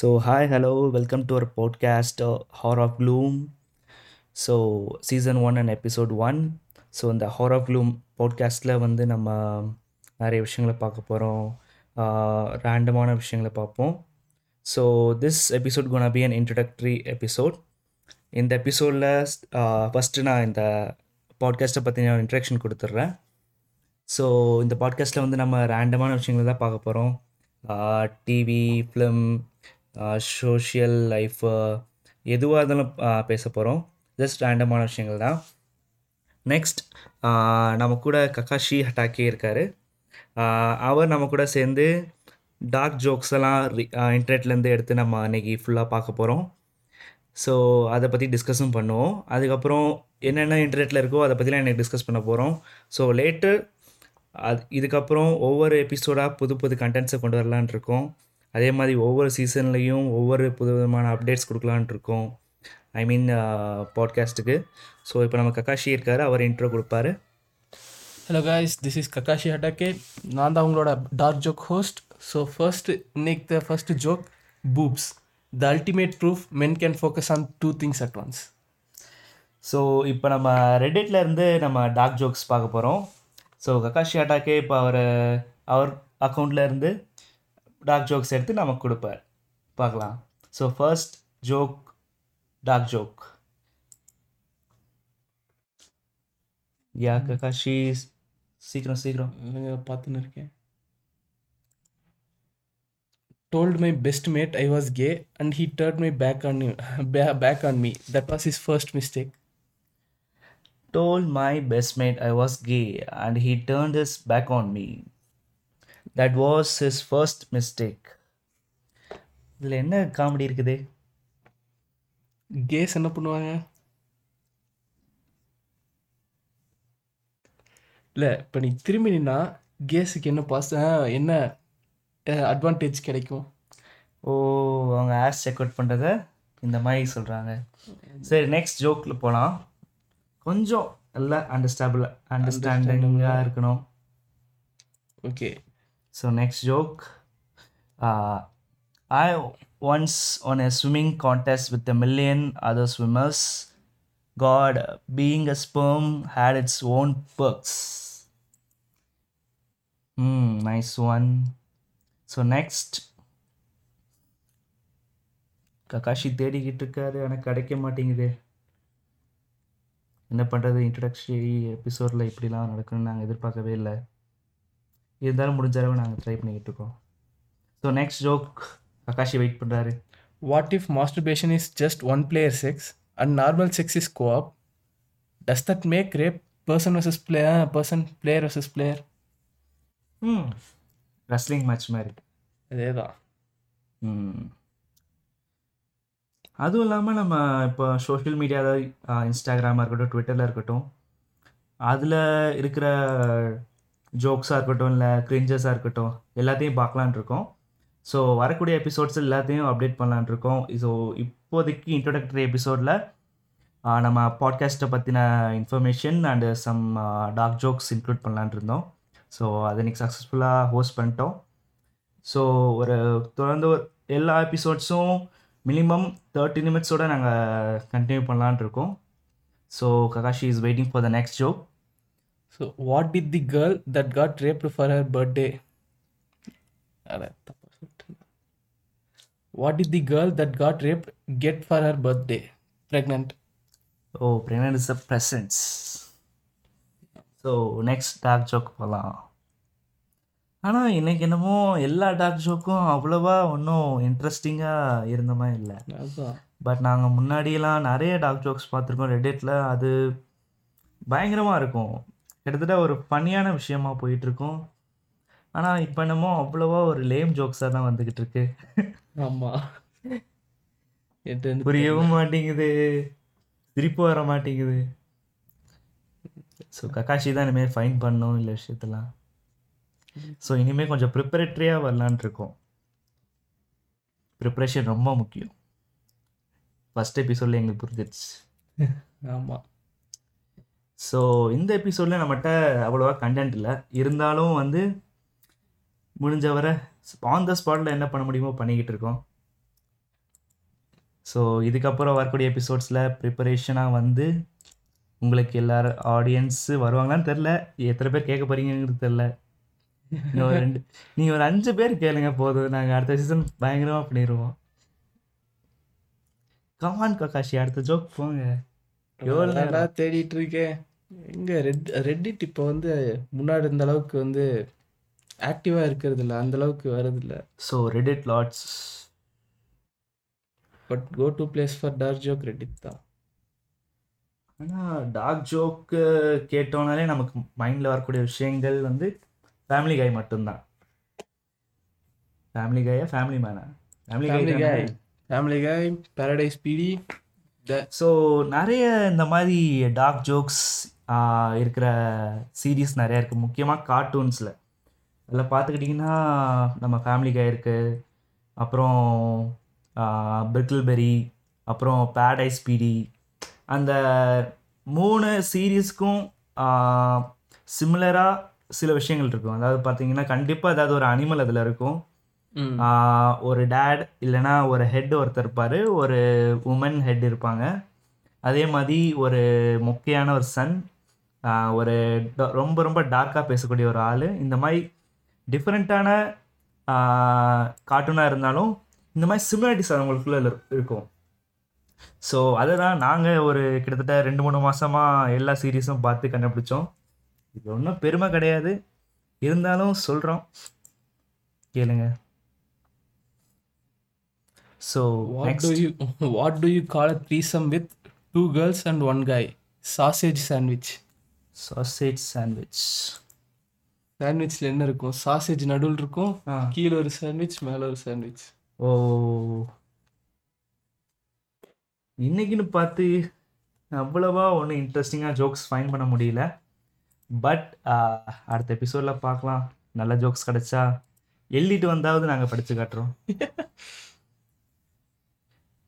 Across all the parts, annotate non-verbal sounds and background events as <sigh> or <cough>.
So hi hello welcome to our podcast hour of gloom so season one and episode one so இந்த hour of க்ளூம் பாட்காஸ்ட்டில் வந்து நம்ம நிறைய விஷயங்களை பார்க்க போகிறோம் ரேண்டமான விஷயங்களை பார்ப்போம். So this episode gonna be an introductory episode இந்த எபிசோடில் ஃபஸ்ட்டு நான் இந்த பாட்காஸ்ட்டை பற்றி நான் இன்ட்ரெக்ஷன் கொடுத்துட்றேன். ஸோ இந்த பாட்காஸ்ட்டில் வந்து நம்ம ரேண்டமான விஷயங்களை தான் பார்க்க போகிறோம் டிவி ஃபிலிம் சோஷியல் லைஃப் எதுவாக இருந்தாலும் பேச போகிறோம் ஜஸ்ட் ரேண்டமான விஷயங்கள் தான். நெக்ஸ்ட் நம்ம கூட கக்காஷி ஹட்டாக்கே இருக்கார். அவர் நம்ம கூட சேர்ந்து டார்க் ஜோக்ஸ் எல்லாம் இன்டர்நெட்லேருந்து எடுத்து நம்ம அன்றைக்கி ஃபுல்லாக பார்க்க போகிறோம் ஸோ அதை பற்றி டிஸ்கஸும் பண்ணுவோம். அதுக்கப்புறம் என்னென்ன இன்டர்நெட்டில் இருக்கோ அதை பற்றிலாம் எனக்கு டிஸ்கஸ் பண்ண போகிறோம் ஸோ லேட்டு அது இதுக்கப்புறம் ஒவ்வொரு எபிசோடாக புது புது கண்டென்ட்ஸை கொண்டு வரலான் இருக்கோம். அதே மாதிரி ஒவ்வொரு சீசன்லேயும் ஒவ்வொரு புது விதமான அப்டேட்ஸ் கொடுக்கலான் இருக்கோம் ஐ மீன் பாட்காஸ்ட்டுக்கு ஸோ இப்போ நம்ம ககாஷி இருக்கார் அவர் இன்ட்ரோ கொடுப்பாரு. Hello guys this is Kakashi Hatake நான் தான் உங்களோட dark joke host so first இன்னைக்கு the first joke boobs the ultimate proof men can focus on two things at once so இப்போ நம்ம ரெடிட்ல இருந்து நம்ம டார்க் ஜோக்ஸ் பார்க்க போகிறோம் ஸோ ககாஷி அட்டாக்கே இப்போ அவர் அவர் அக்கௌண்ட்ல இருந்து டார்க் ஜோக்ஸ் எடுத்து நமக்கு கொடுப்பார் பார்க்கலாம் so first joke dark joke yeah Kakashi சீக்கிரம் சீக்கிரம் பார்த்துன்னு இருக்கேன் told my best mate I was gay and he turned my back on him, ba- back on me. That was his first mistake. told my best mate I was gay and he turned his back That was his first mistake. இதில் என்ன comedy இருக்குது? Case என்ன பண்ணுவாங்க? இல்லை இப்போ நீ திரும்பி நின்னா கேஸுக்கு என்ன பாஸ் என்ன அட்வான்டேஜ் கிடைக்கும்? ஓ அவங்க ஆஸ் செக் அவுட் பண்ணுறத இந்த மாதிரி சொல்கிறாங்க சரி நெக்ஸ்ட் ஜோக்கில் போகலாம் கொஞ்சம் நல்லா அண்டர்ஸ்டாபிள் அண்டர்ஸ்டாண்டிங்காக இருக்கணும். Okay So next joke. Uh, I once on a swimming contest with a million other swimmers. God, being a sperm, had its own perks. Hmm, nice one. So next. Kakashi தேடிக்கிட்டு இருக்காரு ஆனால் கிடைக்க மாட்டேங்குது என்ன பண்ணுறது இன்ட்ரடக்ஷரி எபிசோடில் இப்படிலாம் நடக்கணும்னு நாங்கள் எதிர்பார்க்கவே இல்லை இருந்தாலும் முடிஞ்ச அளவு நாங்கள் ட்ரை பண்ணிக்கிட்டு இருக்கோம். So next joke Kakashi wait பண்ணுறாரு what if masturbation is just one player sex and normal sex is co-op does that make rape person versus play person player versus player hmm wrestling match மாதிரி. அதே தான் ம் அதுவும் இல்லாமல் நம்ம இப்போ social மீடியாவில் இன்ஸ்டாகிராமாக இருக்கட்டும் ட்விட்டரில் இருக்கட்டும் அதில் இருக்கிற ஜோக்ஸாக இருக்கட்டும் இல்லை கிரிஞ்சஸாக இருக்கட்டும் எல்லாத்தையும் பார்க்கலான் இருக்கோம். ஸோ வரக்கூடிய எபிசோட்ஸ் எல்லாத்தையும் அப்டேட் பண்ணலான் இருக்கோம். ஸோ இப்போதைக்கு இன்ட்ரோடக்டரி எபிசோடில் நம்ம பாட்காஸ்ட்டை பற்றின information and some dark jokes include பண்ணலான் இருந்தோம். ஸோ அதை இன்னைக்கு சக்ஸஸ்ஃபுல்லாக ஹோஸ்ட் பண்ணிட்டோம். ஸோ ஒரு தொடர்ந்து ஒரு எல்லா எபிசோட்ஸும் மினிமம் தேர்ட்டி நிமிட்ஸோட நாங்கள் கண்டினியூ பண்ணலான் இருக்கோம். So Kakashi is waiting for the next joke so what did the girl that got raped for her birthday what did the girl that got rape get for her birthday pregnant oh pregnant is a presence so next dark joke போகலாம் ஆனால் இன்னைக்கு என்னமோ எல்லா dark ஜோக்கும் அவ்வளோவா ஒன்றும் இன்ட்ரெஸ்டிங்காக இருந்த மாதிரி இல்லை. பட் நாங்கள் முன்னாடியெல்லாம் நிறைய டார்க் ஜோக்ஸ் பார்த்துருக்கோம். ரெடிட்டில் அது பயங்கரமாக இருக்கும். கிட்டத்தட்ட ஒரு ஃபன்னியான விஷயமா போயிட்டுருக்கும். ஆனால் இப்போ என்னமோ அவ்வளோவா ஒரு லேம் ஜோக்ஸாக தான் வந்துக்கிட்டு இருக்கு ஆமாம் புரியவும் மாட்டேங்குது. சிரிப்பு வர மாட்டேங்குது. ஸோ ககாஷி தான் இனிமேல் ஃபைன் பண்ணணும் இல்லை விஷயத்தெல்லாம். ஸோ இனிமேல் கொஞ்சம் ப்ரிப்பரேட்டரியாக வரலான் இருக்கோம் ப்ரிப்ரேஷன் ரொம்ப முக்கியம். ஃபஸ்ட் எபிசோடில் எங்களுக்கு புரிஞ்சிருச்சு. ஆமாம் ஸோ இந்த எபிசோடில் நம்மகிட்ட அவ்வளோவா கண்டென்ட் இல்லை. இருந்தாலும் வந்து முடிஞ்ச வரை ஆன் த ஸ்பாட்டில் என்ன பண்ண முடியுமோ பண்ணிக்கிட்டு இருக்கோம். ஸோ இதுக்கப்புறம் வரக்கூடிய எபிசோட்ஸில் ப்ரிப்பரேஷனாக வந்து உங்களுக்கு எல்லாரும் ஆடியன்ஸு வருவாங்களான்னு தெரில எத்தனை பேர் கேட்க போகிறீங்கிறது தெரில இன்னும் ஒரு ரெண்டு நீங்கள் ஒரு அஞ்சு பேர் கேளுங்க போதும். நாங்கள் அடுத்த சீசன் பயங்கரமாக பண்ணிடுவோம் கமான் ககாஷி அடுத்த ஜோக் போங்க. எவ்வளோ நேரம்? தேடிட்டு இருக்கேன். எங்க ரெட் ரெட்டிட் இப்போ வந்து முன்னாடி இருந்த அளவுக்கு வந்து ஆக்டிவா இருக்கிறது இல்ல அந்த அளவுக்கு வரது இல்ல so Reddit lots but go to place for dark joke Reddit தான். ஆனால் டார்க் ஜோக்கு கேட்டோனாலே நமக்கு மைண்டில் வரக்கூடிய விஷயங்கள் வந்து ஃபேமிலி கை மட்டும்தான். ஃபேமிலி கையா ஃபேமிலி மேனா family family guy guy family guy paradise பிடி ஸோ நிறைய இந்த மாதிரி டார்க் ஜோக்ஸ் இருக்கிற சீரீஸ் நிறைய இருக்குது முக்கியமாக கார்ட்டூன்ஸில் அதில் பார்த்துக்கிட்டிங்கன்னா நம்ம ஃபேமிலி கை இருக்குது அப்புறம் பிரிக்கிள்பெரி அப்புறம் பேடைஸ் பிடி அந்த மூணு சீரீஸ்க்கும் சிமிலராக சில விஷயங்கள் இருக்கும். அதாவது பார்த்தீங்கன்னா கண்டிப்பாக ஏதாவது ஒரு அனிமல் அதில் இருக்கும். ஒரு டேட் இல்லைன்னா ஒரு ஹெட் ஒருத்தர் இருப்பார். ஒரு உமன் ஹெட் இருப்பாங்க. அதே மாதிரி ஒரு மொக்கையான ஒரு சன் ஒரு ட- ரொம்ப ரொம்ப டார்க்காக பேசக்கூடிய ஒரு ஆள். இந்த மாதிரி டிஃப்ரெண்ட்டான கார்ட்டூனாக இருந்தாலும் இந்த மாதிரி சிமிலாரிட்டிஸ் அவங்களுக்குள்ள இருக்கும். ஸோ அதை தான் நாங்கள் ஒரு கிட்டத்தட்ட ரெண்டு மூணு மாதமாக எல்லா சீரீஸும் பார்த்து கண்டுபிடிச்சோம். இது ஒன்றும் பெருமை கிடையாது. இருந்தாலும் சொல்கிறோம் so what do you call a threesome with two girls and one guy? Sausage sandwich sausage sandwich சாண்ட்விச்ல என்ன இருக்கும்? சாசேஜ் நடுவில் இருக்கும் கீழே ஒரு சாண்ட்விச் மேலே ஒரு சாண்ட்விச் ஓ. இன்னைக்குன்னு பார்த்து அவ்வளவா ஒன்றும் இன்ட்ரெஸ்டிங்காக ஜோக்ஸ் ஃபைன் பண்ண முடியல. பட் அடுத்த எபிசோடில் பார்க்கலாம். நல்ல ஜோக்ஸ் கிடைச்சா. எழுதிட்டு வந்தாவது நாங்கள் படித்து காட்டுறோம். <laughs>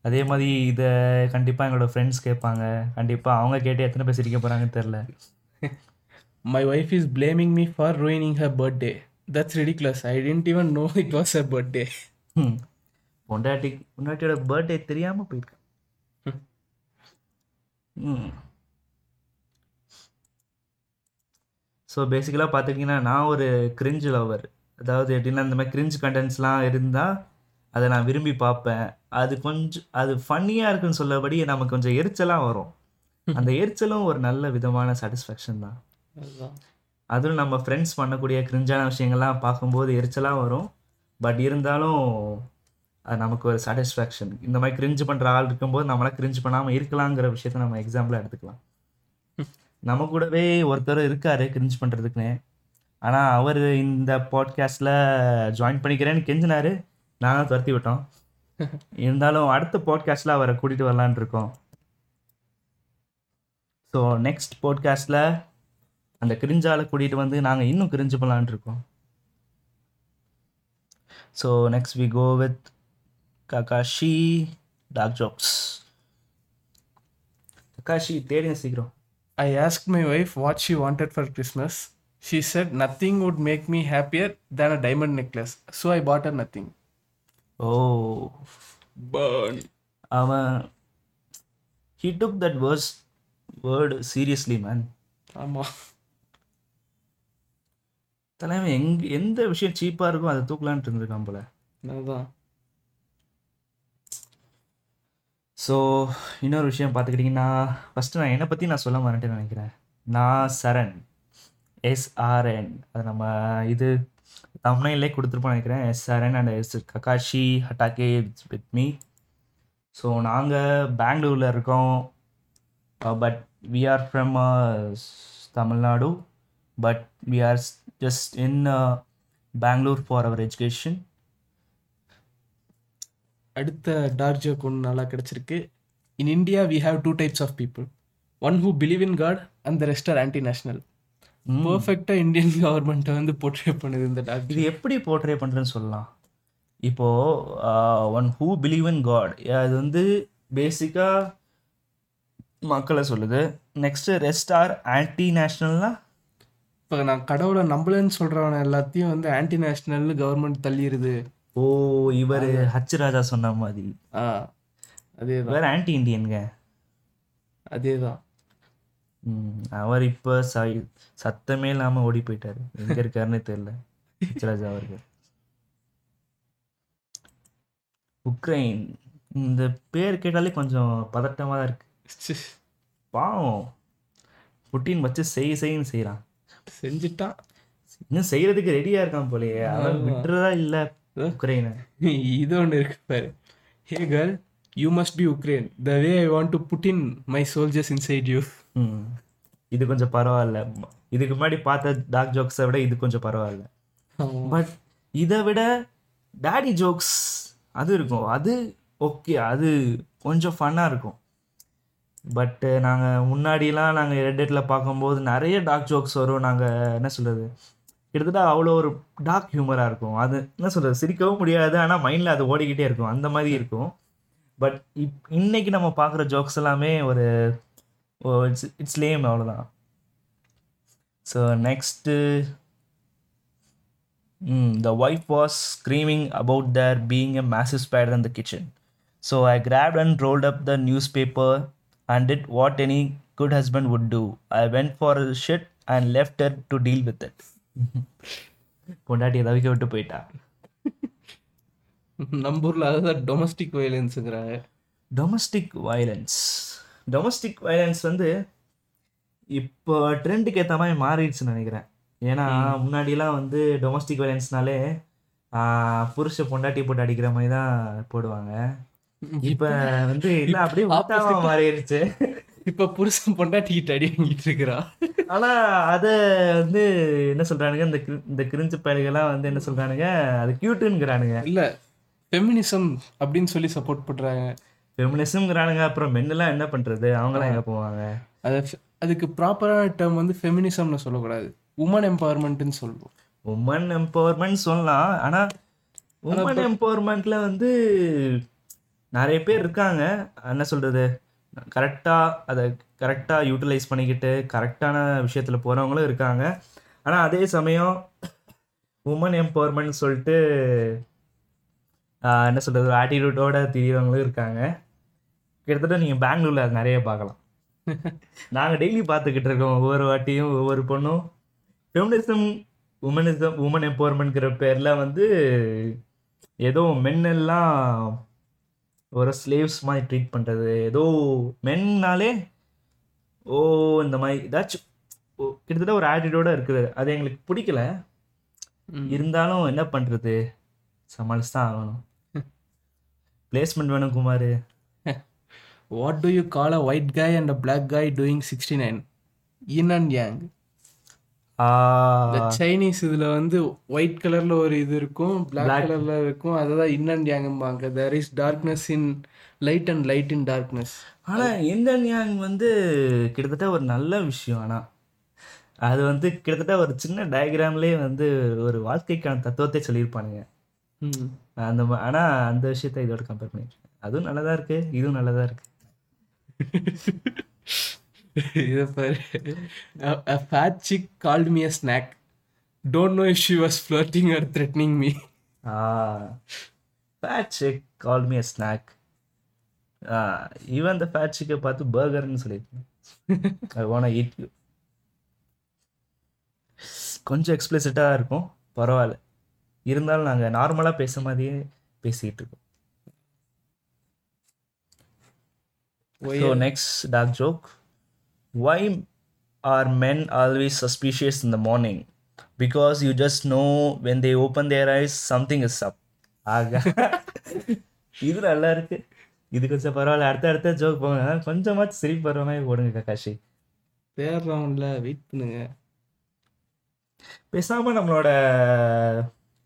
அதே மாதிரி இதை கண்டிப்பாக எங்களோட ஃப்ரெண்ட்ஸ் கேட்பாங்க கண்டிப்பாக அவங்க கேட்டு எத்தனை பேர் சிரிக்க போகிறாங்கன்னு தெரில my wife is blaming me for ruining her birthday that's ridiculous. I didn't even know it was her birthday. பொண்டாட்டி பொண்டாட்டியோட பர்த்டே தெரியாமல் போயிருக்கேன் ஸோ பேசிக்கலாக பார்த்துக்கிட்டிங்கன்னா நான் ஒரு கிரிஞ்சு லவர் அதாவது எப்படின்னா இந்த மாதிரி கிரிஞ்சு கண்டென்ட்ஸ்லாம் இருந்தால் அதை நான் விரும்பி பார்ப்பேன். அது கொஞ்சம் அது ஃபன்னியாக இருக்குன்னு சொல்லபடி நமக்கு கொஞ்சம் எரிச்சலாக வரும். அந்த எரிச்சலும் ஒரு நல்ல விதமான சாட்டிஸ்ஃபேக்ஷன் தான். அதுவும் நம்ம ஃப்ரெண்ட்ஸ் பண்ணக்கூடிய கிரிஞ்சான விஷயங்கள்லாம் பார்க்கும்போது எரிச்சலாக வரும். பட் இருந்தாலும் அது நமக்கு ஒரு சாட்டிஸ்ஃபேக்ஷன் இந்த மாதிரி கிரிஞ்சு பண்ணுற ஆள் இருக்கும்போது நம்மளாம் கிரிஞ்சு பண்ணாமல் இருக்கலாங்கிற விஷயத்த நம்ம எக்ஸாம்பிளாக எடுத்துக்கலாம். நம்ம கூடவே ஒருத்தர் இருக்காரு கிரிஞ்சு பண்ணுறதுக்குன்னு ஆனால் அவர் இந்த பாட்காஸ்ட்டில் ஜாயின் பண்ணிக்கிறேன்னு கெஞ்சினாரு. நானும் துரத்தி விட்டோம் இருந்தாலும் அடுத்த பாட்காஸ்ட்டில் அவரை கூட்டிகிட்டு வரலான்னு இருக்கோம். ஸோ நெக்ஸ்ட் பாட்காஸ்ட்டில் அந்த கிரிஞ்சால கூட்டிகிட்டு வந்து நாங்கள் இன்னும் கிரிஞ்சு பண்ணலான்னு இருக்கோம். So next we go with Kakashi dark jokes Kakashi தேடிங்க சீக்கிரம். I ask my wife what she wanted for Christmas she said nothing would make me happier than a diamond necklace so I bought her nothing oh. Burn. அவன் he took that worse word seriously man ஆமா. தலைமை எங் எந்த விஷயம் சீப்பாக இருக்கும் அதை தூக்கலான்ட்டு இருந்திருக்கான் போல. அதுதான் ஸோ இன்னொரு விஷயம் பார்த்துக்கிட்டிங்கன்னா ஃபஸ்ட்டு நான் என்னை பற்றி நான் சொல்ல மாட்டேன்னு நினைக்கிறேன். நான் சரண். எஸ்ஆர்என் அது நம்ம இது தமிழ்நிலே கொடுத்துருப்போம் நினைக்கிறேன். S SRN and S Kakashi Hatake with me so நாங்கள் பெங்களூரில் இருக்கோம். But we are from Tamil Nadu but we are just in Bangalore for our education அடுத்த டார்க் ஜோக் ஒன்று நல்லா கிடைச்சிருக்கு. In India we have two types of people one who believe in god and the rest are anti national பர்ஃபெக்டாக Indian கவர்மெண்ட்டை வந்து portray பண்ணுது இந்த dark இது எப்படி போர்ட்ரே பண்ணுறேன்னு சொல்லலாம். இப்போது one who believe in God அது வந்து பேசிக்காக மக்களை சொல்லுது. நெக்ஸ்ட்டு ரெஸ்ட் ஆர் ஆன்டி நேஷ்னல்னா இப்போ நான் கடவுளை நம்பலன்னு சொல்கிறவன எல்லாத்தையும் வந்து ஆன்டி நேஷனல்னு கவர்மெண்ட் தள்ளிடுது ஓ இவர் ஹச் ராஜா சொன்ன மாதிரி. ஆ அதே தான் வேற ஆன்டி இண்டியனுங்க அதே தான் அவர் இப்போ சத்தமே இல்லாமல் ஓடி போயிட்டாரு எங்கே இருக்காருன்னே தெரியல. பிச்சராஜ் அவர்கள். உக்ரைன் இந்த பேர் கேட்டாலே கொஞ்சம் பதட்டமாக தான் இருக்கு. பாவம். புட்டின் வச்சு செய் செய்ன்னு செய்கிறான் செஞ்சுட்டான். இன்னும் செய்யறதுக்கு ரெடியாக இருக்கான் போலயே. அவன் விட்டுறதா இல்லை உக்ரைனை. இது ஒன்று இருக்கு பாரு. Hey girl you must be Ukraine the way I want to put in my soldiers inside you hmm இது கொஞ்சம் பரவாயில்ல. இதுக்கு முன்னாடி பார்த்த டார்க் ஜோக்ஸை விட இது கொஞ்சம் பரவாயில்ல. பட் இதை விட டேடி ஜோக்ஸ் அது இருக்கும். அது ஓகே அது கொஞ்சம் ஃபன்னாக இருக்கும். பட்டு நாங்கள் முன்னாடிலாம் நாங்கள் ரெட்டெட்டில் பார்க்கும்போது நிறைய டார்க் ஜோக்ஸ் வரும். நாங்கள் என்ன சொல்கிறது கிட்டத்தட்ட அவ்வளோ ஒரு டார்க் ஹியூமராக இருக்கும். அது என்ன சொல்கிறது சிரிக்கவும் முடியாது. ஆனால் மைண்டில் அது ஓடிக்கிட்டே இருக்கும். அந்த மாதிரி இருக்கும். பட் இப் இன்னைக்கு நம்ம பார்க்குற ஜோக்ஸ் எல்லாமே ஒரு இட்ஸ் இட்ஸ் லேம் அவ்வளோதான் so next Mm, the wife was screaming about there being a massive spider in the kitchen. So I grabbed and rolled up the newspaper and did what any good husband would do. I went for a shit and left her to deal with it. பொண்டாட்டியை தவிக்க விட்டு போயிட்டா நம்ம ஊரில் அதுதான் domestic வயலன்ஸுங்கிறாங்க domestic violence domestic violence வந்து இப்போ ட்ரெண்டுக்கு ஏற்ற மாதிரி மாறிடுச்சுன்னு நினைக்கிறேன். ஏன்னா முன்னாடிலாம் வந்து டொமஸ்டிக் வயலன்ஸ்னாலே புருஷ பொண்டாட்டி போட்டு அடிக்கிற மாதிரி தான் போடுவாங்க. இப்போ வந்து இல்லை அப்படியே உல்டாவா மாறிடுச்சு. இப்போ புருஷன் பொண்டாட்டிக்கிட்ட அடி வாங்கிட்டு இருக்கிறா. ஆனா அத வந்து என்ன சொல்றானுங்க இந்த இந்த கிரிஞ்சு பயல்கள்லாம் வந்து என்ன சொல்றானுங்க அது கியூட்டுங்கிறானுங்க இல்லை ஃபெமினிசம் அப்படின்னு சொல்லி சப்போர்ட் பண்ணுறாங்க ஃபெமினிசம்ங்கிறானுங்க அப்புறம் மென்னெல்லாம் என்ன பண்றது? அவங்களாம் எங்க போவாங்க? அதை அதுக்கு ப்ராப்பரான டேர்ம் வந்து ஃபெமினிசம்னு சொல்லக்கூடாது. உமன் எம்பவர்மெண்ட்னு சொல்லுவோம். உமன் எம்பவர்மெண்ட் சொல்லலாம். ஆனா உமன் எம்பவர்மெண்ட்ல வந்து நிறைய பேர் இருக்காங்க. என்ன சொல்றது? கரெக்டா அதை கரெக்டா யூட்டிலைஸ் பண்ணிக்கிட்டு கரெக்டான விஷயத்துல போறவங்களும் இருக்காங்க. ஆனா அதே சமயம் உமன் எம்பவர்மெண்ட் சொல்லிட்டு என்ன சொல்றது ஆட்டிடியூட்டோட திரியறவங்களும் இருக்காங்க. கிட்டத்தட்ட நீங்க பெங்களூர்ல அது நிறைய பார்க்கலாம். <laughs> நாங்க டெய்லி பார்த்துக்கிட்டு இருக்கோம். ஒவ்வொரு வாட்டியும் ஒவ்வொரு பொண்ணும். ஃபெமினிசம் உமனிசம் உமன் எம்பவர்மெண்ட்ங்கிற பேரில் வந்து ஏதோ மென் எல்லாம் ஒரு ஸ்லேவ்ஸ் மாதிரி ட்ரீட் பண்ணுறது ஏதோ மென்னாலே ஓ இந்த மாதிரி ஏதாச்சும் கிட்டத்தட்ட ஒரு ஆட்டிடியூட இருக்குது. அது எங்களுக்கு பிடிக்கல. இருந்தாலும் என்ன பண்ணுறது சமாளிச்சு தான் ஆகணும். பிளேஸ்மெண்ட் வேணும் Kumar. What do you call a white guy and a black guy doing sixty nine yin and yang Chinese இதுல வந்து ஒயிட் கலர்ல ஒரு இது இருக்கும் black கலர்ல இருக்கும். அதுதான் yin and யாங்கும்பாங்க there is darkness in light and light in darkness ஆனால் இந்தன் யாங் வந்து கிட்டத்தட்ட ஒரு நல்ல விஷயம் ஆனால் அது வந்து கிட்டத்தட்ட ஒரு சின்ன டயக்ராம்லேயே வந்து ஒரு வாழ்க்கைக்கான தத்துவத்தை சொல்லியிருப்பானுங்க. அந்த மா- ஆனா அந்த விஷயத்த இதோட கம்பேர் பண்ணிருக்கேன். அதுவும் நல்லதா இருக்கு இதுவும் நல்லதா இருக்கு. இதை பாரு. a fat chick called me a snack. Don't know if she was flirting or threatening me. Ah. Fat chick call me snack even அந்த ஃபேட் பார்த்து பர்கர்னு சொல்லியிருக்கேன். I want eat you. கொஞ்சம் எக்ஸ்பிளிசிட்டாக இருக்கும். பரவாயில்ல. இருந்தாலும் நாங்கள் நார்மலாக பேச மாதிரியே பேசிக்கிட்டு இருக்கோம் So next dark joke. Why are men always suspicious in the morning? Because you just know when they open their eyes something is up. ஆக. <laughs> இது நல்லா இருக்கு. இது கொஞ்சம் பரவாயில்ல. அடுத்த அடுத்த ஜோக் போங்க. கொஞ்சமாச்சும் சிரிப்பு வர மாதிரி போடுங்க கக்காஷி. தேர்ட் ரவுண்ட்ல வெயிட் பண்ணுங்க. பேசாம நம்மளோட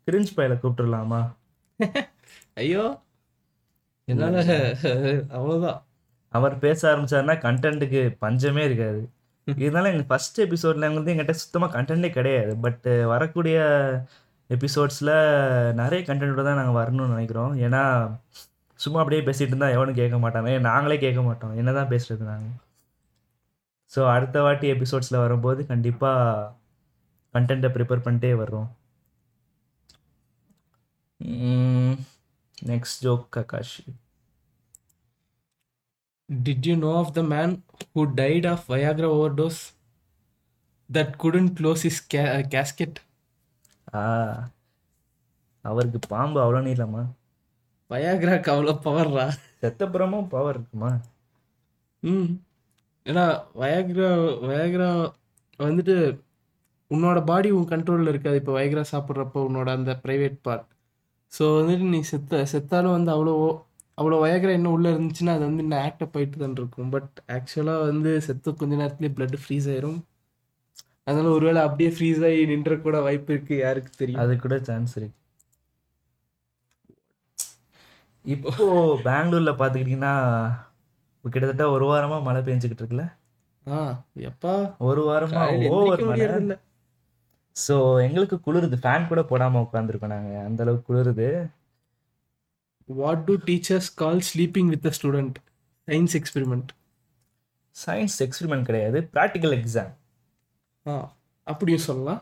கிரிஞ்ச் பையில கூப்பிட்டுருலாமா ஐயோ. என்னால அவ்வளவுதான். அவர் பேச ஆரம்பிச்சாருன்னா கண்டென்ட்டுக்கு பஞ்சமே இருக்காது. இருந்தாலும் எங்கள் ஃபர்ஸ்ட் எபிசோடில் வந்து எங்கிட்ட சுத்தமாக கண்டென்ட்டே கிடையாது. பட் வரக்கூடிய எபிசோட்ஸில் நிறைய கண்டென்ட்டோட தான் நாங்கள் வரணும்னு நினைக்கிறோம். ஏன்னா சும்மா அப்படியே பேசிகிட்டு இருந்தால் எவனும் கேட்க மாட்டாங்க. நாங்களே கேட்க மாட்டோம். என்ன தான் பேசுறது நாங்கள் ஸோ அடுத்த வாட்டி எபிசோட்ஸில் வரும்போது கண்டிப்பாக கண்டென்ட்டை ப்ரிப்பேர் பண்ணிட்டே வர்றோம். Next joke Kakashi Did you know of the man who died of Viagra overdose that couldn't close his ca- uh, casket? ஆ அவருக்கு பாம்பு அவ்வளோ நீளமா? வயாகிராக்கு அவ்வளோ பவர்ரா செத்தப்புறமும் பவர் இருக்குமா? ம். ஏன்னா வயாகிரா வயாகிரா வந்துட்டு உன்னோட பாடி உன் கண்ட்ரோலில் இருக்காது. இப்போ வயக்ரா சாப்பிட்றப்போ உன்னோட அந்த ப்ரைவேட் பார்ட் ஸோ வந்துட்டு நீ செத்த செத்தாலும் வந்து அவ்வளோ அவ்வளோ வயக்ரா இன்னும் உள்ளே இருந்துச்சுன்னா அது வந்து இன்னும் ஆக்டப் ஆகிட்டு தான் இருக்கும். பட் ஆக்சுவலாக வந்து செத்த கொஞ்ச நேரத்துலேயே பிளட் ஃப்ரீஸ் ஆயிரும். அதனால ஒருவேளை அப்படியே ஃப்ரீஸ் ஆகி நின்ற கூட வாய்ப்பு இருக்குது யாருக்கு தெரியும்? அது கூட சான்ஸ் இருக்கு. இப்போ பெங்களூர்ல பாத்துக்கிட்டீங்கன்னா கிட்டத்தட்ட ஒரு வாரமா மழை பெஞ்சுக்கிட்டு இருக்குல்ல? ஆ எப்பா? ஒரு வாரமா ஓவர் மழை. ஸோ எங்களுக்கு குளிருது. ஃபேன் கூட போடாம உட்காந்துருக்கோம் நாங்க. அந்த அளவுக்கு குளிருது. What do teachers call sleeping with a student science experiment science experiment கிடையாது. ப்ராக்டிக்கல் எக்ஸாம் ஆ அப்படியும் சொல்லலாம்.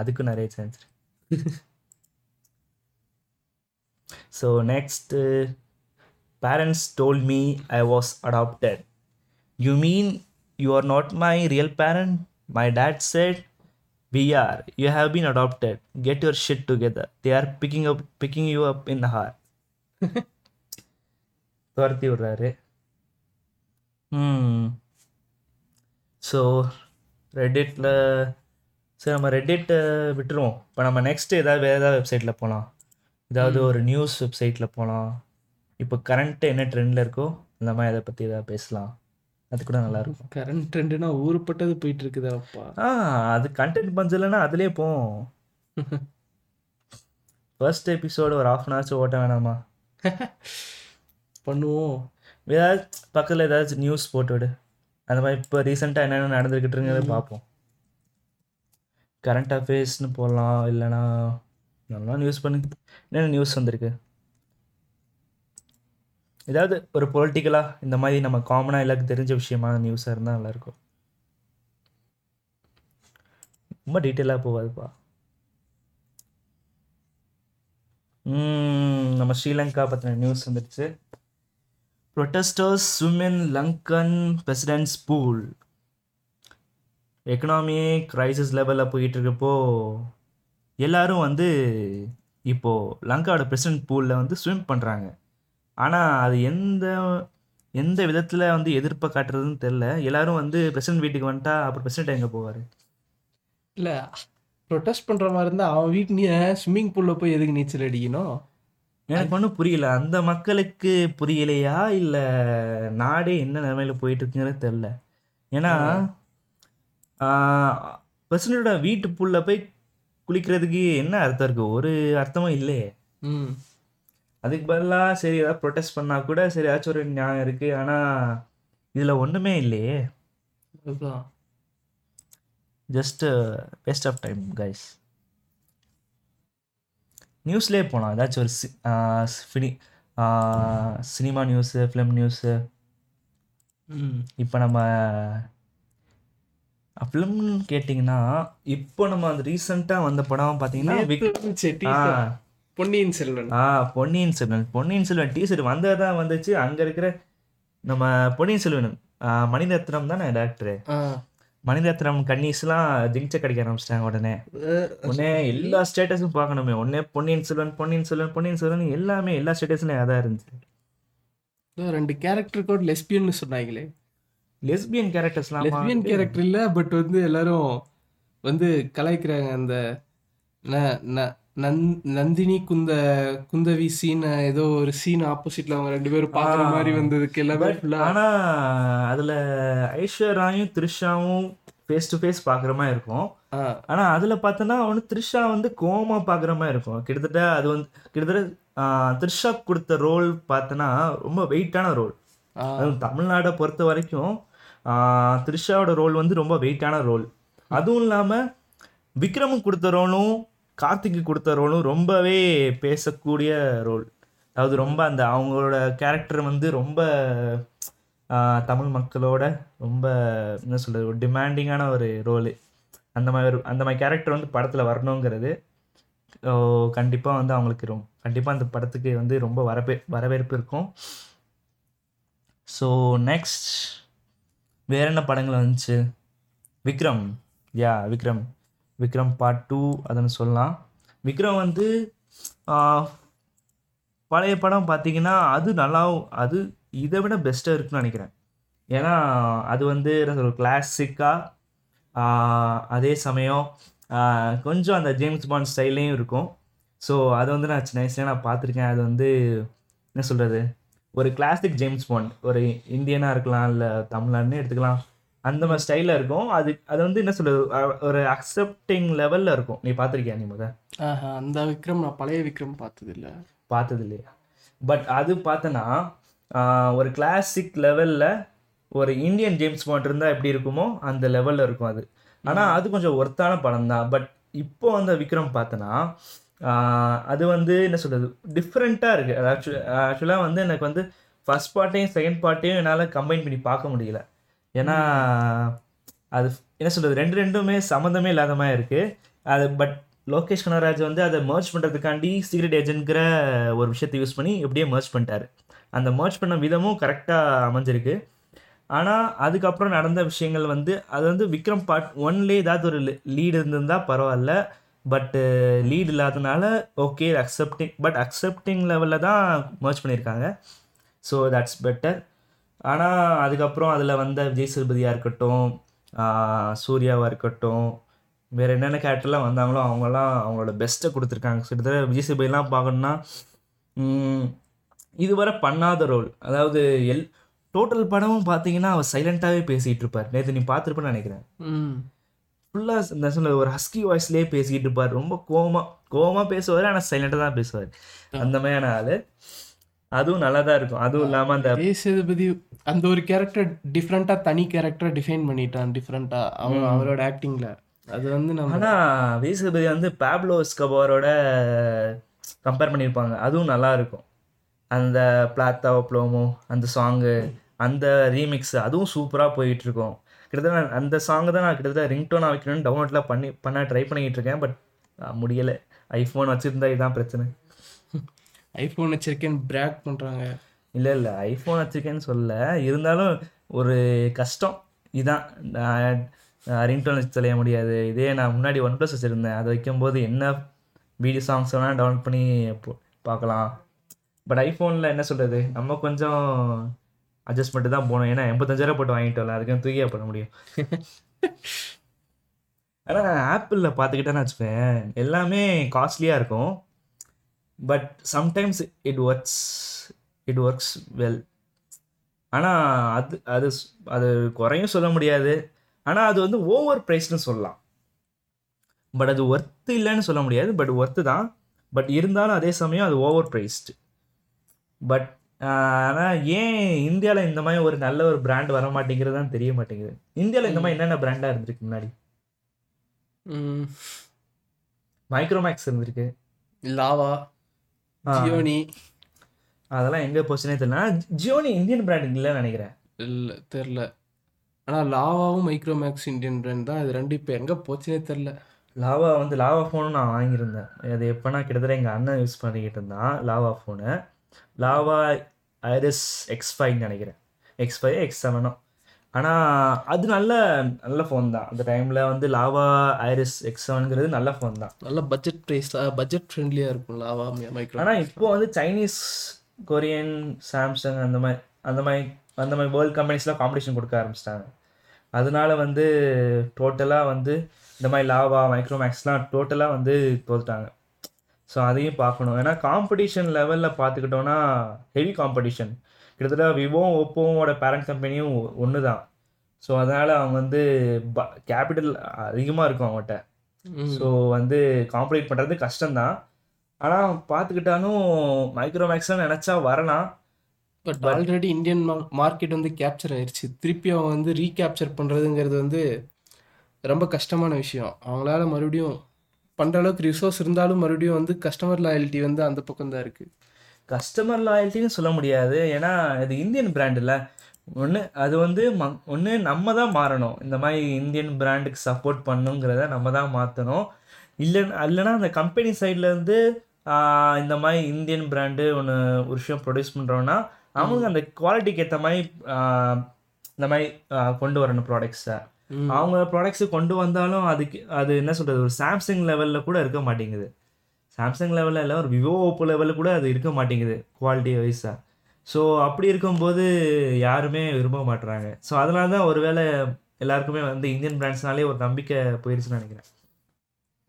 அதுக்கும் நிறைய chance so next parents told me I was adopted you mean you are not my real parent my dad said we are you have been adopted get your shit together they are picking up picking you up in hour துரத்தி விடுறாரு. So ரெடிட்டில் சரி நம்ம ரெடிட்டை விட்டுருவோம். இப்போ நம்ம next ஏதாவது வேறு ஏதாவது வெப்சைட்டில் போகலாம் ஏதாவது ஒரு நியூஸ் வெப்சைட்டில் போகலாம் இப்போ கரண்ட்டு என்ன ட்ரெண்டில் இருக்கோ இந்த மாதிரி அதை பற்றி ஏதாவது பேசலாம். அது கூட நல்லாயிருக்கும் கரண்ட் ட்ரெண்டுனா ஊருப்பட்டது போயிட்டு இருக்குதாப்பா ஆ அது கண்டென்ட் பஞ்சலைன்னா அதுலேயே போவோம் ஃபர்ஸ்ட் <laughs> எபிசோடு ஒரு ஆஃப் அன் ஹவர்ஸ் ஓட்ட வேணாமா? <laughs> பண்ணுவோம். ஏதாவது பக்கத்தில் ஏதாச்சும் நியூஸ் போட்டு விடு. அந்த மாதிரி இப்போ ரீசெண்டாக என்னென்ன நடந்துக்கிட்டு பார்ப்போம். கரண்ட் அஃபேர்ஸ்னு போடலாம் இல்லைனா நல்லா நியூஸ் பண்ணி. என்னென்ன நியூஸ் வந்திருக்கு? ஏதாவது ஒரு பொலிட்டிக்கலாக இந்த மாதிரி நம்ம காமனாக எல்லாருக்கும் தெரிஞ்ச விஷயமான நியூஸாக இருந்தால் நல்லாயிருக்கும் ரொம்ப டீட்டெயிலாக போகாதுப்பா. நம்ம ஸ்ரீலங்கா பற்றின நியூஸ் வந்துடுச்சு protesters cumin Lankan Lankan pool pool. Economy லெவலில் போயிட்டு இருக்கப்போ எல்லாரும் வந்து இப்போது லங்காவோட பிரசிடென்ட் பூலில் வந்து ஸ்விம் பண்ணுறாங்க ஆனால் அது எந்த எந்த விதத்தில் வந்து எதிர்ப்பை காட்டுறதுன்னு தெரில எல்லாரும் வந்து பிரசிடென்ட் வீட்டுக்கு வந்துட்டா அப்புறம் பிரசிடென்ட் எங்கே போவார்? இல்லை ப்ரொட்டஸ்ட் பண்ணுற மாதிரி இருந்தால் அவன் வீட்டு ஸ்விம்மிங் பூலில் போய் எதுக்கு நீச்சல் அடிக்கணும்? எனக்கு ஒன்றும் புரியல. அந்த மக்களுக்கு புரியலையா? இல்லை நாடே என்ன நிலைமையில போயிட்டு இருக்குங்கிறது தெரில ஏன்னா பிரசிடண்டோட வீட்டு புல்ல போய் குளிக்கிறதுக்கு என்ன அர்த்தம் இருக்கு? ஒரு அர்த்தமும் இல்லையே. ம். அதுக்கு பதிலாக சரி ஏதாவது ப்ரொடெஸ்ட் பண்ணா கூட சரி ஏதாச்சும் ஒரு நியாயம் இருக்கு. ஆனால் இதில் ஒன்றுமே இல்லையே. Just waste of time guys நியூஸ்லேயே போகலாம் ஏதாச்சும் ஒரு சி ஃபினி சினிமா நியூஸு ஃபிலிம் நியூஸு இப்போ நம்ம ஃபிலிம்னு கேட்டிங்கன்னா இப்போ நம்ம அந்த ரீசெண்டாக வந்த படம் பார்த்தீங்கன்னா பொன்னியின் செல்வன். ஆ பொன்னியின் செல்வன். பொன்னியின் செல்வன் டீசர் வந்தது தான் வந்துச்சு. அங்கே இருக்கிற நம்ம பொன்னியின் செல்வன். மணிரத்னம் தானே டேரக்டரு மணிரத்னம் கன்னிஸ்லாம் ஜிங்ச கிடைக்க ஆரம்பிச்சிட்டாங்க உடனே. உடனே எல்லா ஸ்டேட்டஸும் பார்க்கணுமே. உடனே பொன்னியின் செல்வன் பொன்னியின் செல்வன் பொன்னியின் செல்வன் எல்லாமே எல்லா ஸ்டேட்டஸ்லையும் அதான் இருந்துச்சு. ரெண்டு கேரக்டர் கூட லெஸ்பியன்னு சொன்னாங்களே. லெஸ்பியன் கேரக்டர்ஸ்லாம் லெஸ்பியன் கேரக்டர் இல்ல பட் வந்து எல்லாரும் வந்து கலாய்க்கிறாங்க அந்த நந்- நந்தினி குந்த குந்தவி சீன் ஏதோ ஒரு சீன் ஆப்போசிட்ல அவங்க ரெண்டு பேரும் பாக்குற. மாதிரி வந்ததுக்கு எல்லாமே ஆனா அதுல ஐஸ்வர்யாயும் த்ரிஷாவும் ஃபேஸ் டு ஃபேஸ் பாக்குற மாதிரி இருக்கும். ஆனா அதுல பார்த்தோன்னா ஒன்று த்ரிஷா வந்து கோமா பாக்குற மாதிரி இருக்கும். கிட்டத்தட்ட அது வந்து கிட்டத்தட்ட த்ரிஷா கொடுத்த ரோல் பார்த்தோன்னா ரொம்ப வெயிட்டான ரோல் அதுவும் தமிழ்நாடை பொறுத்த வரைக்கும் த்ரிஷாவோட ரோல் வந்து ரொம்ப வெயிட்டான ரோல் அதுவும் இல்லாமல் விக்ரமும் கொடுத்த ரோலும் கார்த்திக்கு கொடுத்த ரோலும் ரொம்பவே பேசக்கூடிய ரோல். அதாவது ரொம்ப அந்த அவங்களோட கேரக்டர் வந்து ரொம்ப தமிழ் மக்களோட ரொம்ப என்ன சொல்கிறது ஒரு டிமாண்டிங்கான ஒரு ரோலு அந்த மாதிரி அந்த மாதிரி கேரக்டர் வந்து படத்தில் வரணுங்கிறது கண்டிப்பாக வந்து அவங்களுக்கு ரொம்ப கண்டிப்பாக அந்த படத்துக்கு வந்து ரொம்ப வரவே வரவேற்பு இருக்கும். ஸோ நெக்ஸ்ட் வேற என்ன படங்கள் வந்துச்சு? Vikram. Yeah Vikram. Vikram part two அதுன்னு சொல்லலாம். விக்ரம் வந்து பழைய படம் பார்த்தீங்கன்னா அது நல்லாவும் அது இதை விட பெஸ்ட்டாக இருக்குன்னு நினைக்கிறேன். ஏன்னா அது வந்து ஒரு கிளாசிக்காக அதே சமயம் கொஞ்சம் அந்த ஜேம்ஸ் பாண்ட் ஸ்டைல்லையும் இருக்கும். ஸோ அதை வந்து நான் சின்ன வயசுல நான் பார்த்துருக்கேன். அது வந்து என்ன சொல்கிறது ஒரு கிளாசிக் ஜேம்ஸ் பாண்ட் ஒரு இந்தியனாக இருக்கலாம் இல்லை தமிழ்நாடுன்னு எடுத்துக்கலாம். அந்த மாதிரி ஸ்டைலில் இருக்கும். அது அது வந்து என்ன சொல்கிறது ஒரு அக்செப்டிங் லெவலில் இருக்கும். நீ பார்த்துருக்கியா நீ முத? அந்த விக்ரம் நான் பழைய விக்ரம் பார்த்தது இல்ல பார்த்தது இல்லையா பட் அது பார்த்தனா ஒரு கிளாசிக் லெவலில் ஒரு இந்தியன் ஜேம்ஸ் பாண்ட் இருந்தால் எப்படி இருக்குமோ அந்த லெவலில் இருக்கும் அது. ஆனால் அது கொஞ்சம் ஒர்த்தான படம் தான். பட் இப்போ அந்த விக்ரம் பார்த்தனா அது வந்து என்ன சொல்கிறது டிஃப்ரெண்ட்டாக இருக்குது ஆக்சுவலாக வந்து எனக்கு வந்து ஃபஸ்ட் பார்ட்டையும் செகண்ட் பார்ட்டையும் என்னால் கம்பைன் பண்ணி பார்க்க முடியல. ஏன்னா அது என்ன சொல்கிறது ரெண்டு ரெண்டுமே சம்மந்தமே இல்லாத மாதிரி இருக்குது அது பட் லோகேஷ் கனகராஜ் வந்து அதை மர்ச் பண்ணுறதுக்காண்டி சீக்ரெட் ஏஜென்ட்ங்கிற ஒரு விஷயத்தை யூஸ் பண்ணி இப்படியே மர்ச் பண்ணிட்டாரு. அந்த மர்ச் பண்ண விதமும் கரெக்டாக அமைஞ்சிருக்கு. ஆனால் அதுக்கப்புறம் நடந்த விஷயங்கள் வந்து அது வந்து விக்ரம் பார்ட் ஒன்லேயே ஏதாவது ஒரு லீடு இருந்திருந்தால் பரவாயில்ல. பட்டு லீட் இல்லாதனால ஓகே அக்செப்டிங் பட் அக்செப்டிங் லெவலில் தான் மர்ச் பண்ணியிருக்காங்க. ஸோ தட்ஸ் பெட்டர் ஆனால் அதுக்கப்புறம் அதில் வந்த விஜய் சேதுபதியாக இருக்கட்டும் சூர்யாவாக இருக்கட்டும் வேறு என்னென்ன கேரக்டர்லாம் வந்தாங்களோ அவங்கெல்லாம் அவங்களோட பெஸ்ட்டை கொடுத்துருக்காங்க. கிட்டத்தட்ட விஜய் சேதுபதிலாம் பார்க்கணுன்னா இதுவரை பண்ணாத ரோல் அதாவது எல் டோட்டல் படமும் பார்த்தீங்கன்னா அவர் சைலண்ட்டாகவே பேசிகிட்டு இருப்பார். நேற்று நீ பார்த்துருப்பேன்னு நினைக்கிறேன். ம். ஃபுல்லாக இந்த சொல்ல ஒரு ஹஸ்கி வாய்ஸ்லேயே பேசிக்கிட்டு இருப்பார். ரொம்ப கோவமா கோவமா பேசுவார் ஆனால் சைலண்டாக தான் பேசுவார். அந்த மாதிரியான ஆள். அதுவும் நல்லா தான் இருக்கும். அதுவும் இல்லாமல் அந்த விஜய் சேதுபதி அந்த ஒரு கேரக்டர் டிஃப்ரெண்ட்டாக தனி கேரக்டரை டிஃபைன் பண்ணிட்டான் டிஃப்ரெண்ட்டாக அவன் அவரோட ஆக்டிங்கில் அது வந்து நம்ம ஆனால் வீசபதி வந்து பேப்லோ ஸ்கபோரோட கம்பேர் பண்ணியிருப்பாங்க அதுவும் நல்லா இருக்கும். அந்த பிளாத்தா ப்ளோமோ அந்த சாங்கு அந்த ரீமிக்ஸ் அதுவும் சூப்பராக போயிட்டு இருக்கும் கிட்டத்தட்ட அந்த சாங்கை தான் நான் கிட்டத்தட்ட ரிங்டோனாக வைக்கணும்னு டவுன்லோட்லாம் பண்ணி பண்ண ட்ரை பண்ணிக்கிட்டு இருக்கேன் பட் முடியலை. ஐஃபோன் வச்சுருந்தா இதுதான் பிரச்சனை. ஐஃபோன் வச்சிருக்கேன்னு பிராக் பண்ணுறாங்க இல்லை இல்லை ஐஃபோன் வச்சுருக்கேன்னு சொல்ல இருந்தாலும் ஒரு கஷ்டம். இதான். ரிங்டோன் வச்சு தெளிய முடியாது. இதே நான் முன்னாடி ஒன் ப்ளஸ் வச்சுருந்தேன். அதை வைக்கும்போது என்ன வீடியோ சாங்ஸ் வேணால் டவுன்லோட் பண்ணி பார்க்கலாம். பட் ஐஃபோனில் என்ன சொல்கிறது நம்ம கொஞ்சம் அட்ஜஸ்ட் பண்ணிட்டு தான் போகணும். ஏன்னா எண்பத்தஞ்சாயிரம் போட்டு வாங்கிட்டோம்ல. அதுக்கு தூக்கியா பண்ண முடியும். <laughs> ஆனால் ஆப்பிளில் பார்த்துக்கிட்டேன்னு வச்சுக்கேன் எல்லாமே காஸ்ட்லியாக இருக்கும். But sometimes it works it works well ஆனால் அது அது அது குறையும் சொல்ல முடியாது. ஆனால் அது வந்து ஓவர் ப்ரைஸ்னு சொல்லலாம். பட் அது ஒர்த்து இல்லைன்னு சொல்ல முடியாது. பட் ஒர்த்து தான். பட் இருந்தாலும் அதே சமயம் அது ஓவர் ப்ரைஸ்டு பட் ஆனால் ஏன் இந்தியாவில் இந்த மாதிரி ஒரு நல்ல ஒரு பிராண்ட் வர மாட்டேங்கிறது தான் தெரிய மாட்டேங்குது. இந்தியாவில் இந்த மாதிரி என்னென்ன பிராண்டாக இருந்திருக்கு முன்னாடி? மைக்ரோமேக்ஸ் இருந்திருக்கு. லாவா. ஜியோனி. அதெல்லாம் எங்கே போச்சுனே தெரியல ஜியோனி இந்தியன் பிராண்ட் இல்லைன்னு நினைக்கிறேன். இல்லை தெரில ஆனால் லாவாவும் மைக்ரோமேக்ஸ் இந்தியன் பிராண்ட் தான். இது ரெண்டு இப்போ எங்கே போச்சுனே தெரில லாவா வந்து லாவா ஃபோனும் நான் வாங்கியிருந்தேன். அது எப்போனா கிட்டத்தட்ட எங்கள் அண்ணன் யூஸ் பண்ணிக்கிட்டு இருந்தான் Lava phone Lava Iris X ஃபைவ்னு நினைக்கிறேன். எக்ஸ் ஃபைவ் எக்ஸ் செவனோ ஆனால் அது நல்ல நல்ல ஃபோன் தான். அந்த டைமில் வந்து லாவா ஐரிஸ் எக்ஸ் செவனுங்கிறது நல்ல ஃபோன் தான். நல்ல பட்ஜெட் ப்ரைஸ் பட்ஜெட் ஃப்ரெண்ட்லியாக இருக்கும் லாவா மைக்ரோ ஆனால் இப்போ வந்து சைனீஸ் கொரியன் சாம்சங் அந்த மாதிரி அந்த மாதிரி அந்த மாதிரி வேர்ல்ட் கம்பெனிஸ்லாம் காம்படிஷன் கொடுக்க ஆரம்பிச்சிட்டாங்க. அதனால வந்து டோட்டலாக வந்து இந்த மாதிரி லாவா மைக்ரோமேக்ஸ்லாம் டோட்டலாக வந்து தோத்துட்டாங்க. ஸோ அதையும் பார்க்கணும். ஏன்னா காம்படிஷன் லெவலில் பார்த்துக்கிட்டோன்னா ஹெவி காம்படிஷன் கிட்டத்தட்ட விவோவும் ஓப்போவோட பேரண்ட் கம்பெனியும் ஒன்று தான் ஸோ அதனால் அவங்க வந்து கேபிட்டல் அதிகமாக இருக்கும் அவங்ககிட்ட. ஸோ வந்து காம்படிட் பண்ணுறது கஷ்டம்தான். ஆனால் பார்த்துக்கிட்டாலும் மைக்ரோமேக்ஸ்லாம் நினச்சா வரலாம். பட் ஆல்ரெடி இந்தியன் மார்க்கெட் வந்து கேப்சர் ஆயிருச்சு. திருப்பி அவங்க வந்து ரீகேப்சர் பண்ணுறதுங்கிறது வந்து ரொம்ப கஷ்டமான விஷயம். அவங்களால மறுபடியும் பண்ணுற அளவுக்கு ரிசோர்ஸ் இருந்தாலும் மறுபடியும் வந்து கஸ்டமர் லாயல்ட்டி வந்து அந்த பக்கம் தான் இருக்குது கஸ்டமர் லாயல்ட்டின்னு சொல்ல முடியாது. ஏன்னா இது இந்தியன் பிராண்ட் இல்லை. ஒன்று அது வந்து ம ஒன்று நம்ம தான் மாறணும். இந்த மாதிரி இந்தியன் பிராண்டுக்கு சப்போர்ட் பண்ணுங்கிறத நம்ம தான் மாற்றணும் இல்லை இல்லைன்னா அந்த கம்பெனி சைட்லேருந்து இந்த மாதிரி இந்தியன் பிராண்டு ஒன்று ஒரு விஷயம் ப்ரொடியூஸ் பண்ணுறோன்னா அவங்க அந்த குவாலிட்டிக்கு ஏற்ற மாதிரி இந்த மாதிரி கொண்டு வரணும் ப்ராடக்ட்ஸை. அவங்க ப்ராடக்ட்ஸ் கொண்டு வந்தாலும் அதுக்கு அது என்ன சொல்றது? ஒரு சாம்சங் லெவல்ல கூட இருக்க மாட்டேங்குது. சாம்சங் லெவலில் இல்லை ஒரு விவோ ஓப்போ லெவலில் கூட அது இருக்க மாட்டேங்குது குவாலிட்டி வைஸாக ஸோ அப்படி இருக்கும்போது யாருமே விரும்ப மாட்டுறாங்க ஸோ அதனால தான் ஒருவேளை எல்லாருக்குமே வந்து இந்தியன் பிராண்ட்ஸ்னாலே ஒரு நம்பிக்கை போயிருச்சுன்னு நினைக்கிறேன்.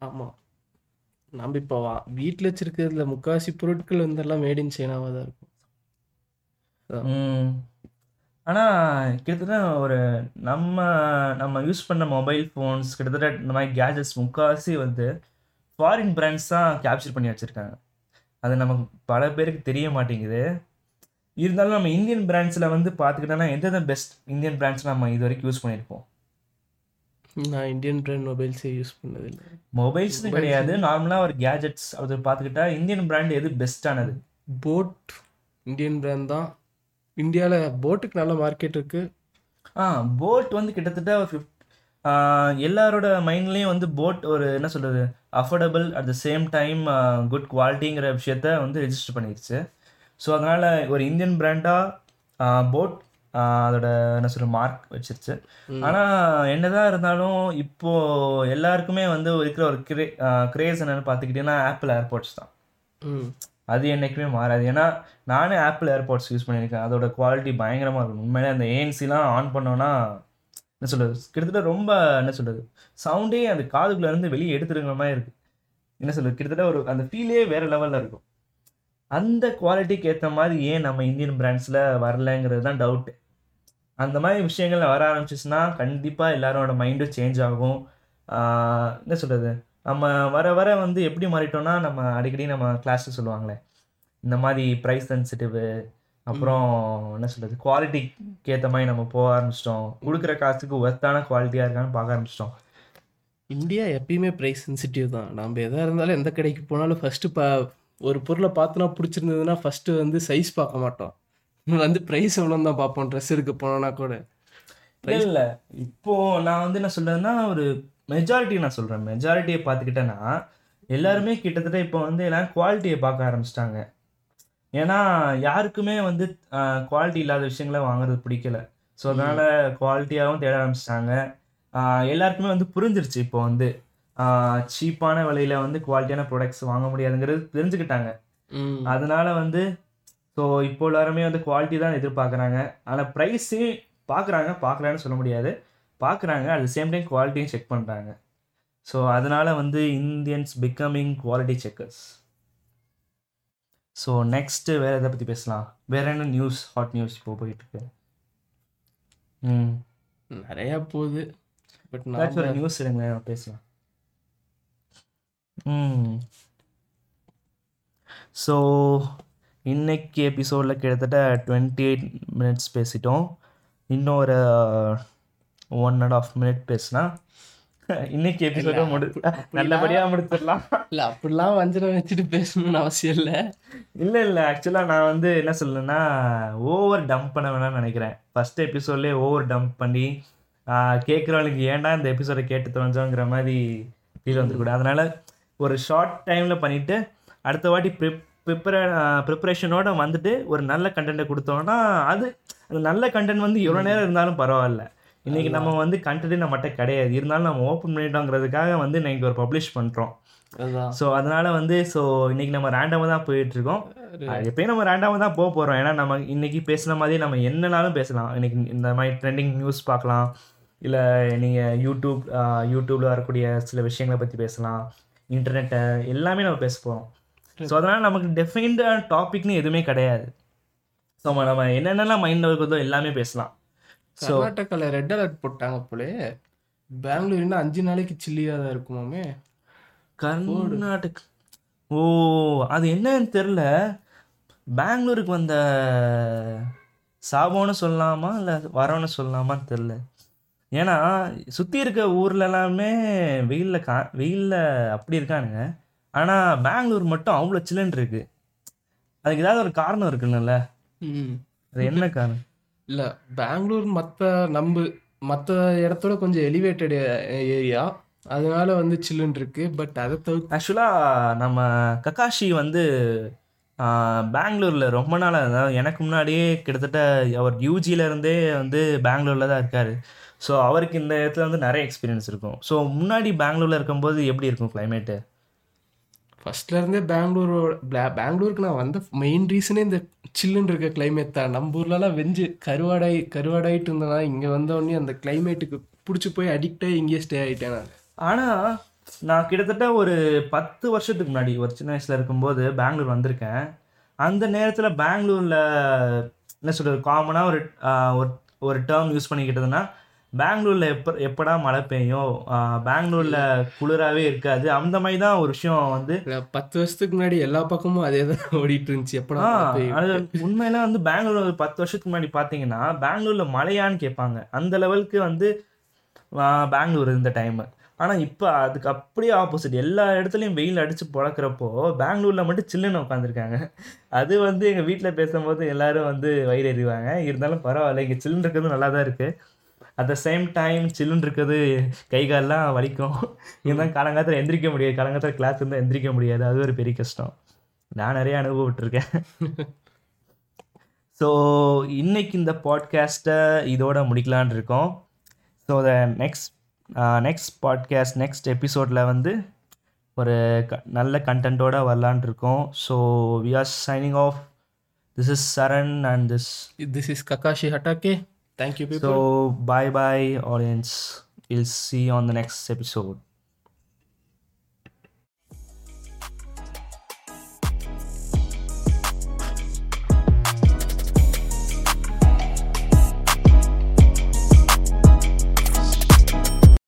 ஆமாம் நம்ம இப்போ வீட்டில் வச்சிருக்கிறதுல முக்காவாசி பொருட்கள் வந்து எல்லாம் மேட் இன் சைனாவாக தான் இருக்கும். ம். ஆனா கிட்டத்தட்ட ஒரு நம்ம நம்ம யூஸ் பண்ண மொபைல் ஃபோன்ஸ் கிட்டத்தட்ட இந்த மாதிரி கேஜெட்ஸ் முக்காவாசி வந்து ஃபாரின் பிராண்ட்ஸ் தான் கேப்சர் பண்ணி வச்சுருக்காங்க. அது நமக்கு பல பேருக்கு தெரிய மாட்டேங்குது. இருந்தாலும் நம்ம இந்தியன் பிராண்ட்ஸில் வந்து பார்த்துக்கிட்டோன்னா எந்தெந்த பெஸ்ட் இந்தியன் பிராண்ட்ஸ் நம்ம இது வரைக்கும் யூஸ் பண்ணியிருப்போம்? நான் இந்தியன் பிராண்ட் மொபைல்ஸே யூஸ் பண்ணதில்லை. மொபைல்ஸ்னு கிடையாது. நார்மலாக ஒரு கேஜெட்ஸ் அது பார்த்துக்கிட்டா இந்தியன் பிராண்ட் எது பெஸ்ட்டானது போட் இந்தியன் பிராண்ட் தான். இந்தியாவில் போட்டுக்கு நல்ல மார்க்கெட் இருக்கு. ஆ போட் வந்து கிட்டத்தட்ட ஒரு ஃபிஃப்ட் எல்லாரோட மைண்ட்லேயும் வந்து போட் ஒரு என்ன சொல்கிறது affordable at the same time good குவாலிட்டிங்கிற விஷயத்த வந்து ரெஜிஸ்டர் பண்ணிடுச்சு ஸோ அதனால் ஒரு இந்தியன் பிராண்டாக போட் அதோட என்ன சொல்ற மார்க் வச்சிருச்சு. ஆனால் என்னதான் இருந்தாலும் இப்போது எல்லாருக்குமே வந்து இருக்கிற ஒரு கிரே கிரேஸ் என்னென்னு பார்த்துக்கிட்டிங்கன்னா ஆப்பிள் ஏர்போர்ட்ஸ் தான். அது என்றைக்குமே மாறாது. ஏன்னா நானே ஆப்பிள் ஏர்பாட்ஸ் யூஸ் பண்ணியிருக்கேன். அதோட குவாலிட்டி பயங்கரமாக இருக்கும். உண்மையிலே அந்த ஏஎன்சிலாம் ஆன் பண்ணோன்னா என்ன சொல்கிறது கிட்டத்தட்ட ரொம்ப என்ன சொல்கிறது சவுண்டே அந்த காதுக்குள்ளேருந்து வெளியே எடுத்துருங்கிற மாதிரி இருக்குது என்ன சொல்கிறது கிட்டத்தட்ட ஒரு அந்த ஃபீலே வேறு லெவலில் இருக்கும். அந்த குவாலிட்டிக்கு ஏற்ற மாதிரி ஏன் நம்ம இந்தியன் பிராண்ட்ஸில் வரலங்கிறது தான் டவுட்டு அந்த மாதிரி விஷயங்கள் வர ஆரம்பிச்சிச்சுன்னா கண்டிப்பாக எல்லாரோட மைண்டும் சேஞ்ச் ஆகும். என்ன சொல்கிறது நம்ம வர வர வந்து எப்படி மாறிட்டோம்னா நம்ம அடிக்கடி நம்ம கிளாஸில் சொல்லுவாங்களே இந்த மாதிரி ப்ரைஸ் சென்சிட்டிவ் அப்புறம் என்ன சொல்கிறது குவாலிட்டிக்கு ஏற்ற மாதிரி நம்ம போக ஆரம்பிச்சிட்டோம். கொடுக்குற காசுக்கு ஒர்த்தான குவாலிட்டியாக இருக்கான்னு பார்க்க ஆரம்பிச்சிட்டோம். இந்தியா எப்பயுமே ப்ரைஸ் சென்சிட்டிவ் தான். நம்ம எதாக இருந்தாலும் எந்த கடைக்கு போனாலும் ஃபஸ்ட்டு பா ஒரு பொருளை பார்த்தோன்னா பிடிச்சிருந்ததுன்னா ஃபஸ்ட்டு வந்து சைஸ் பார்க்க மாட்டோம். வந்து ப்ரைஸ் எவ்வளோன்னு தான் பார்ப்போம். ட்ரெஸ் எடுக்க போனோன்னா கூட. இல்லை இப்போ நான் வந்து என்ன சொல்றேன்னா ஒரு மெஜாரிட்டி நான் சொல்கிறேன் மெஜாரிட்டியை பார்த்துக்கிட்டேன்னா எல்லாருமே கிட்டத்தட்ட இப்போ வந்து எல்லாரும் குவாலிட்டியை பார்க்க ஆரம்பிச்சிட்டாங்க. ஏன்னா யாருக்குமே வந்து குவாலிட்டி இல்லாத விஷயங்களை வாங்குறது பிடிக்கல. ஸோ அதனால குவாலிட்டியாகவும் தேட ஆரம்பிச்சிட்டாங்க. எல்லாருக்குமே வந்து புரிஞ்சிருச்சு இப்போ வந்து. சீப்பான விலையில வந்து குவாலிட்டியான ப்ராடக்ட்ஸ் வாங்க முடியாதுங்கிறது தெரிஞ்சுக்கிட்டாங்க. அதனால வந்து ஸோ இப்போ எல்லாருமே வந்து குவாலிட்டி தான் எதிர்பார்க்குறாங்க. ஆனால் ப்ரைஸையும் பார்க்குறாங்க பார்க்கலன்னு சொல்ல முடியாது. பார்க்குறாங்க அட் சேம் டைம் குவாலிட்டியும் செக் பண்ணுறாங்க ஸோ அதனால வந்து Indians becoming quality checkers so next வேறு எதை பற்றி பேசலாம்? வேற என்ன நியூஸ் ஹாட் நியூஸ் இப்போ போயிட்டுருக்கு? ம். நிறையா போகுது. பட் ஏதாச்சும் ஒரு நான் நியூஸ் எடுங்க பேசலாம். ம். ஸோ இன்னைக்கு எபிசோடில் கிட்டத்தட்ட டுவெண்ட்டி எயிட் மினிட்ஸ் பேசிட்டோம். இன்னும் ஒரு ஒன் அண்ட் ஆஃப் மினிட் பேசினா இன்னைக்கு எபிசோட முடி நல்லபடியாக முடிச்சிடலாம். இல்லை அப்படிலாம் வஞ்சனை வச்சுட்டு பேசணும்னு அவசியம் இல்லை. இல்லை இல்லை ஆக்சுவலாக நான் வந்து என்ன சொல்லணும்னா ஓவர் டம்ப் பண்ண வேணாம்னு நினைக்கிறேன். ஃபஸ்ட் எபிசோட்லேயே ஓவர் டம்ப் பண்ணி கேட்குறவங்களுக்கு ஏன்டா இந்த எபிசோடை கேட்டு தொலைஞ்சோங்கிற மாதிரி ஃபீல் வந்துருக்கூடாது. அதனால் ஒரு ஷார்ட் டைமில் பண்ணிவிட்டு அடுத்த வாட்டி ப்ரிப் ப்ரிப்பரே ப்ரிப்பரேஷனோட வந்துட்டு ஒரு நல்ல கண்டென்ட்டை கொடுத்தோம்னா அது அந்த நல்ல கண்டென்ட் வந்து எவ்வளோ நேரம் இருந்தாலும் பரவாயில்ல. இன்றைக்கி நம்ம வந்து கண்டென்ட் நம்மகிட்ட கிடையாது. இருந்தாலும் நம்ம ஓப்பன் பண்ணிட்டோங்கிறதுக்காக வந்து இன்னைக்கு ஒரு பப்ளிஷ் பண்ணுறோம் ஸோ அதனால வந்து ஸோ இன்னைக்கு நம்ம ரேண்டமாக தான் போயிட்டு இருக்கோம் அது எப்பயும் நம்ம ரேண்டமாக தான் போக போகிறோம் ஏன்னா நம்ம இன்னைக்கு பேசின மாதிரி நம்ம என்னனாலும் பேசலாம். இன்னைக்கு இந்த மாதிரி ட்ரெண்டிங் நியூஸ் பார்க்கலாம். இல்லை நீங்கள் யூடியூப் யூடியூப்பில் வரக்கூடிய சில விஷயங்களை பற்றி பேசலாம். இன்டர்நெட்டை எல்லாமே நம்ம பேச போகிறோம் ஸோ அதனால் நமக்கு டெஃபைன்டான டாபிக்னு எதுவுமே கிடையாது. ஸோ நம்ம என்னென்னலாம் மைண்டில் இருக்குதோ எல்லாமே பேசலாம். கர்நாடகாவில் ரெட் அலர்ட் போட்டாங்க போலே. பெங்களூர் இன்னும் அஞ்சு நாளைக்கு சில்லியாக தான் இருக்குமாமே கர்நாடக் ஓ அது என்னன்னு தெரில பெங்களூருக்கு வந்த சாபம்னு சொல்லலாமா? இல்லை வரோன்னு சொல்லலாமான்னு தெரில ஏன்னா சுற்றி இருக்க ஊர்ல எல்லாமே வெயிலில் கா வெயிலில் அப்படி இருக்கானுங்க. ஆனால் பெங்களூர் மட்டும் அவ்வளோ சில்லுன்னு இருக்கு. அதுக்கு ஏதாவது ஒரு காரணம் இருக்குல்ல ம். அது என்ன காரணம்? இல்லை பெங்களூர் மற்ற நம்ம மற்ற இடத்தோட கொஞ்சம் எலிவேட்டட் ஏரியா அதனால வந்து சில்லுன்னு இருக்கு. பட் அதை தவிர்த்து ஆக்சுவலாக நம்ம கக்காஷி வந்து பெங்களூரில் ரொம்ப நாளாக அதாவது எனக்கு முன்னாடியே கிட்டத்தட்ட அவர் யூஜியில் இருந்தே வந்து பெங்களூரில் தான் இருக்கார். ஸோ அவருக்கு இந்த இடத்துல வந்து நிறைய எக்ஸ்பீரியன்ஸ் இருக்கும். ஸோ முன்னாடி பெங்களூரில் இருக்கும்போது எப்படி இருக்கும் கிளைமேட்டு ஃபர்ஸ்ட்ல இருந்தே பெங்களூரோட பெங்களூருக்கு நான் வந்த மெயின் ரீசனே இந்த சில்லுன்னு இருக்க கிளைமேட் தான். நம்ம ஊர்லலாம் வெஞ்சு கருவாடாய் கருவாடாயிட்டு இருந்தனா இங்கே வந்தோடனே அந்த கிளைமேட்டுக்கு பிடிச்சி போய் அடிக்ட் இங்கேயே ஸ்டே ஆகிட்டேன் நான். ஆனால் நான் கிட்டத்தட்ட ஒரு பத்து வருஷத்துக்கு முன்னாடி ஒரு சின்ன வயசில் இருக்கும்போது பெங்களூர் வந்திருக்கேன். அந்த நேரத்தில் பெங்களூரில் என்ன சொல்கிறது காமனாக ஒரு ஒரு ஒரு டேர்ம் யூஸ் பண்ணிக்கிட்டதுன்னா பெங்களூரில் எப்போ எப்படா மழை பெய்யும்? பெங்களூரில் குளிராகவே இருக்காது. அந்த மாதிரி தான் ஒரு விஷயம் வந்து பத்து வருஷத்துக்கு முன்னாடி எல்லா பக்கமும் அதே தான் <laughs> ஓடிட்டு இருந்துச்சு. எப்படா? அது உண்மையில வந்து பெங்களூர் ஒரு பத்து வருஷத்துக்கு முன்னாடி பார்த்தீங்கன்னா பெங்களூர்ல மழையான்னு கேட்பாங்க. அந்த லெவலுக்கு வந்து பெங்களூர் இந்த டைம் ஆனால் இப்போ அதுக்கு அப்படியே ஆப்போசிட் எல்லா இடத்துலையும் வெயில் அடித்து பொழக்கிறப்போ பெங்களூரில் மட்டும் சில்லுன்னு உட்காந்துருக்காங்க அது வந்து எங்கள் வீட்டில் பேசும்போது எல்லாரும் வந்து வயிறு எறிவாங்க இருந்தாலும் பரவாயில்ல இங்கே சில்லுன்னு இருக்கிறது நல்லா தான் இருக்குது அட் த சேம் டைம் சில்லுன்னு இருக்கிறது கை கால்லாம் வலிக்கும். இதுதான் காலங்காலத்தில் எந்திரிக்க முடியாது. காலங்காலத்தில் கிளாஸ் இருந்தால் எந்திரிக்க முடியாது. அது ஒரு பெரிய கஷ்டம். நான் நிறைய அனுபவப்பட்டிருக்கேன் ஸோ இன்னைக்கு இந்த பாட்காஸ்ட்டை இதோட முடிக்கலான் இருக்கோம். So the next next podcast next எபிசோடில் வந்து ஒரு க நல்ல கண்டென்ட்டோட வரலான் இருக்கோம். So we are signing off this is Charan and this this is Kakashi Hatake Thank you, people. So, bye bye, audience. We'll see you on the next episode.